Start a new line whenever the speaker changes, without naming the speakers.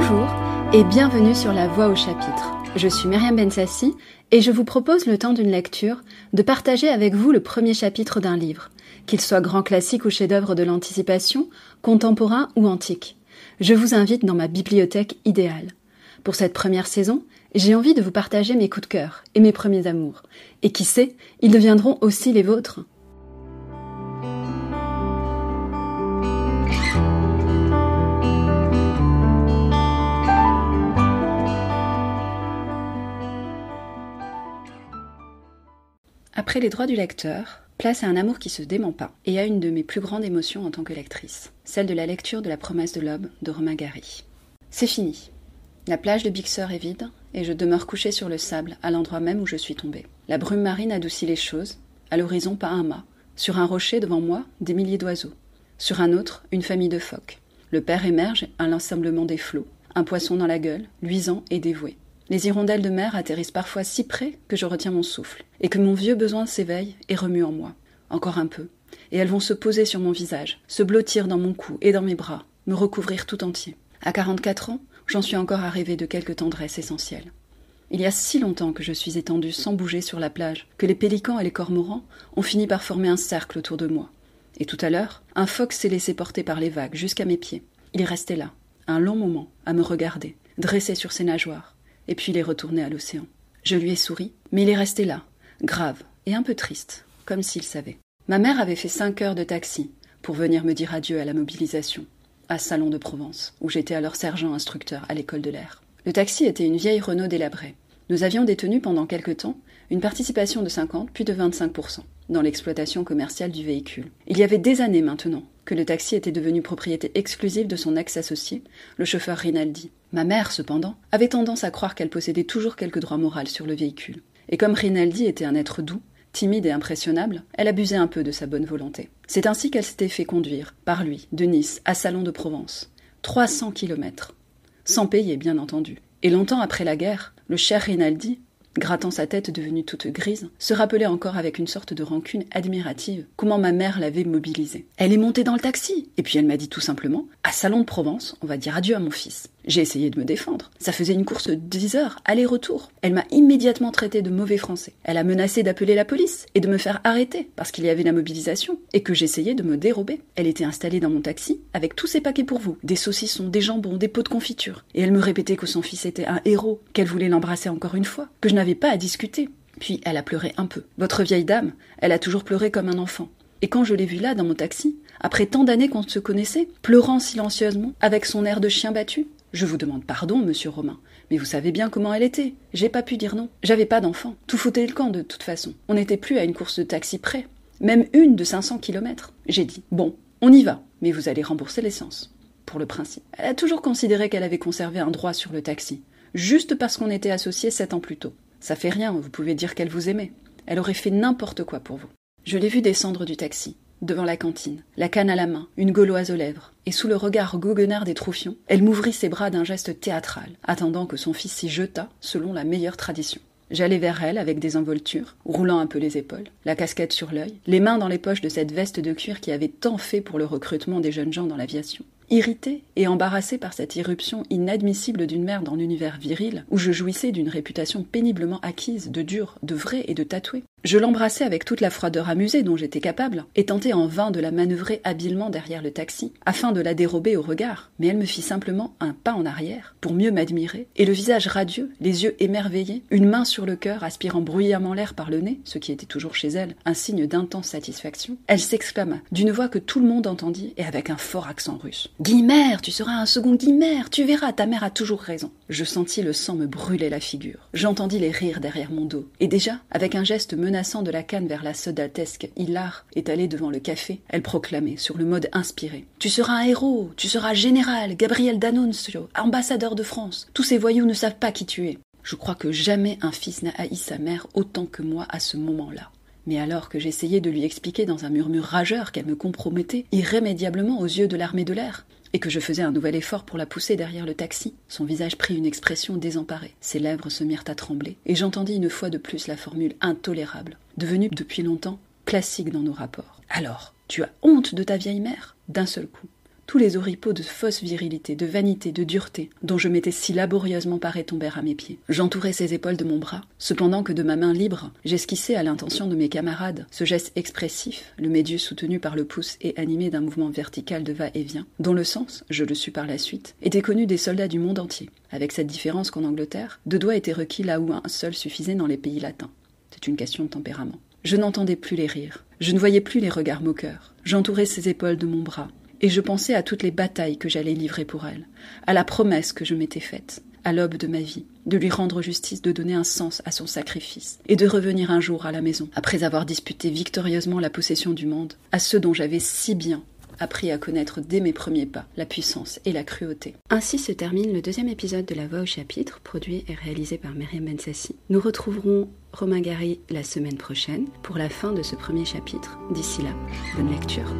Bonjour et bienvenue sur La Voix au chapitre. Je suis Myriam Bensassi et je vous propose le temps d'une lecture de partager avec vous le premier chapitre d'un livre, qu'il soit grand classique ou chef-d'œuvre de l'anticipation, contemporain ou antique. Je vous invite dans ma bibliothèque idéale. Pour cette première saison, j'ai envie de vous partager mes coups de cœur et mes premiers amours. Et qui sait, ils deviendront aussi les vôtres. Après les droits du lecteur, place à un amour qui se dément pas et à une de mes plus grandes émotions en tant que lectrice, celle de la lecture de La promesse de l'aube de Romain Gary. C'est fini. La plage de Bixeur est vide et je demeure couchée sur le sable à l'endroit même où je suis tombée. La brume marine adoucit les choses. À l'horizon, pas un mât. Sur un rocher devant moi, des milliers d'oiseaux. Sur un autre, une famille de phoques. Le père émerge à l'ensemblement des flots, un poisson dans la gueule, luisant et dévoué. Les hirondelles de mer atterrissent parfois si près que je retiens mon souffle, et que mon vieux besoin s'éveille et remue en moi. Encore un peu, et elles vont se poser sur mon visage, se blottir dans mon cou et dans mes bras, me recouvrir tout entier. À quarante-quatre ans, j'en suis encore à rêver de quelque tendresse essentielle. Il y a si longtemps que je suis étendue sans bouger sur la plage, que les pélicans et les cormorans ont fini par former un cercle autour de moi. Et tout à l'heure, un phoque s'est laissé porter par les vagues jusqu'à mes pieds. Il est resté là, un long moment, à me regarder, dressé sur ses nageoires, et puis il est retourné à l'océan. Je lui ai souri, mais il est resté là, grave et un peu triste, comme s'il savait. Ma mère avait fait cinq heures de taxi pour venir me dire adieu à la mobilisation, à Salon de Provence, où j'étais alors sergent instructeur à l'école de l'air. Le taxi était une vieille Renault délabrée. Nous avions détenu pendant quelque temps une participation de 50 puis de 25% dans l'exploitation commerciale du véhicule. Il y avait des années maintenant que le taxi était devenu propriété exclusive de son ex-associé, le chauffeur Rinaldi. Ma mère, cependant, avait tendance à croire qu'elle possédait toujours quelques droits moraux sur le véhicule. Et comme Rinaldi était un être doux, timide et impressionnable, elle abusait un peu de sa bonne volonté. C'est ainsi qu'elle s'était fait conduire, par lui, de Nice à Salon de Provence. 300 kilomètres. Sans payer, bien entendu. Et longtemps après la guerre, le cher Rinaldi, grattant sa tête devenue toute grise, se rappelait encore avec une sorte de rancune admirative comment ma mère l'avait mobilisée. Elle est montée dans le taxi, et puis elle m'a dit tout simplement À Salon de Provence, on va dire adieu à mon fils. J'ai essayé de me défendre. Ça faisait une course de 10 heures, aller-retour. Elle m'a immédiatement traité de mauvais français. Elle a menacé d'appeler la police et de me faire arrêter parce qu'il y avait la mobilisation et que j'essayais de me dérober. Elle était installée dans mon taxi avec tous ses paquets pour vous des saucissons, des jambons, des pots de confiture. Et elle me répétait que son fils était un héros, qu'elle voulait l'embrasser encore une fois, que je n'avais pas à discuter. Puis elle a pleuré un peu. Votre vieille dame, elle a toujours pleuré comme un enfant. Et quand je l'ai vue là, dans mon taxi, après tant d'années qu'on se connaissait, pleurant silencieusement, avec son air de chien battu, je vous demande pardon, monsieur Romain, mais vous savez bien comment elle était. J'ai pas pu dire non. J'avais pas d'enfant. Tout foutait le camp de toute façon. On n'était plus à une course de taxi près. Même une de 500 kilomètres. J'ai dit, bon, on y va, mais vous allez rembourser l'essence. Pour le principe. Elle a toujours considéré qu'elle avait conservé un droit sur le taxi, juste parce qu'on était associés sept ans plus tôt. Ça fait rien, vous pouvez dire qu'elle vous aimait. Elle aurait fait n'importe quoi pour vous. Je l'ai vue descendre du taxi devant la cantine, la canne à la main, une gauloise aux lèvres, et sous le regard goguenard des troufions, elle m'ouvrit ses bras d'un geste théâtral, attendant que son fils s'y jetât selon la meilleure tradition. J'allais vers elle avec des envoltures, roulant un peu les épaules, la casquette sur l'œil, les mains dans les poches de cette veste de cuir qui avait tant fait pour le recrutement des jeunes gens dans l'aviation. Irrité et embarrassé par cette irruption inadmissible d'une mère dans l'univers viril, où je jouissais d'une réputation péniblement acquise de dur, de vrai et de tatoué, je l'embrassai avec toute la froideur amusée dont j'étais capable, et tentai en vain de la manœuvrer habilement derrière le taxi, afin de la dérober au regard. Mais elle me fit simplement un pas en arrière, pour mieux m'admirer, et le visage radieux, les yeux émerveillés, une main sur le cœur, aspirant bruyamment l'air par le nez, ce qui était toujours chez elle un signe d'intense satisfaction, elle s'exclama, d'une voix que tout le monde entendit, et avec un fort accent russe. Guimère, tu seras un second Guimère, tu verras, ta mère a toujours raison. Je sentis le sang me brûler la figure. J'entendis les rires derrière mon dos. Et déjà, avec un geste menaçant de la canne vers la sodatesque hilar étalée devant le café, elle proclamait, sur le mode inspiré Tu seras un héros, tu seras général, Gabriel D'Annunzio, ambassadeur de France. Tous ces voyous ne savent pas qui tu es. Je crois que jamais un fils n'a haï sa mère autant que moi à ce moment-là. Mais alors que j'essayais de lui expliquer dans un murmure rageur qu'elle me compromettait irrémédiablement aux yeux de l'armée de l'air, et que je faisais un nouvel effort pour la pousser derrière le taxi, son visage prit une expression désemparée, ses lèvres se mirent à trembler, et j'entendis une fois de plus la formule intolérable, devenue depuis longtemps classique dans nos rapports. Alors, tu as honte de ta vieille mère? D'un seul coup. Tous les oripeaux de fausse virilité, de vanité, de dureté, dont je m'étais si laborieusement paré tombèrent à mes pieds. J'entourais ses épaules de mon bras, cependant que de ma main libre, j'esquissais à l'intention de mes camarades ce geste expressif, le médieu soutenu par le pouce et animé d'un mouvement vertical de va-et-vient, dont le sens, je le sus par la suite, était connu des soldats du monde entier, avec cette différence qu'en Angleterre, deux doigts étaient requis là où un seul suffisait dans les pays latins. C'est une question de tempérament. Je n'entendais plus les rires, je ne voyais plus les regards moqueurs. J'entourais ses épaules de mon bras, et je pensais à toutes les batailles que j'allais livrer pour elle, à la promesse que je m'étais faite, à l'aube de ma vie, de lui rendre justice, de donner un sens à son sacrifice, et de revenir un jour à la maison, après avoir disputé victorieusement la possession du monde, à ceux dont j'avais si bien appris à connaître dès mes premiers pas la puissance et la cruauté. Ainsi se termine le deuxième épisode de La Voix au chapitre, produit et réalisé par Myriam Bensassi. Nous retrouverons Romain Gary la semaine prochaine pour la fin de ce premier chapitre. D'ici là, bonne lecture.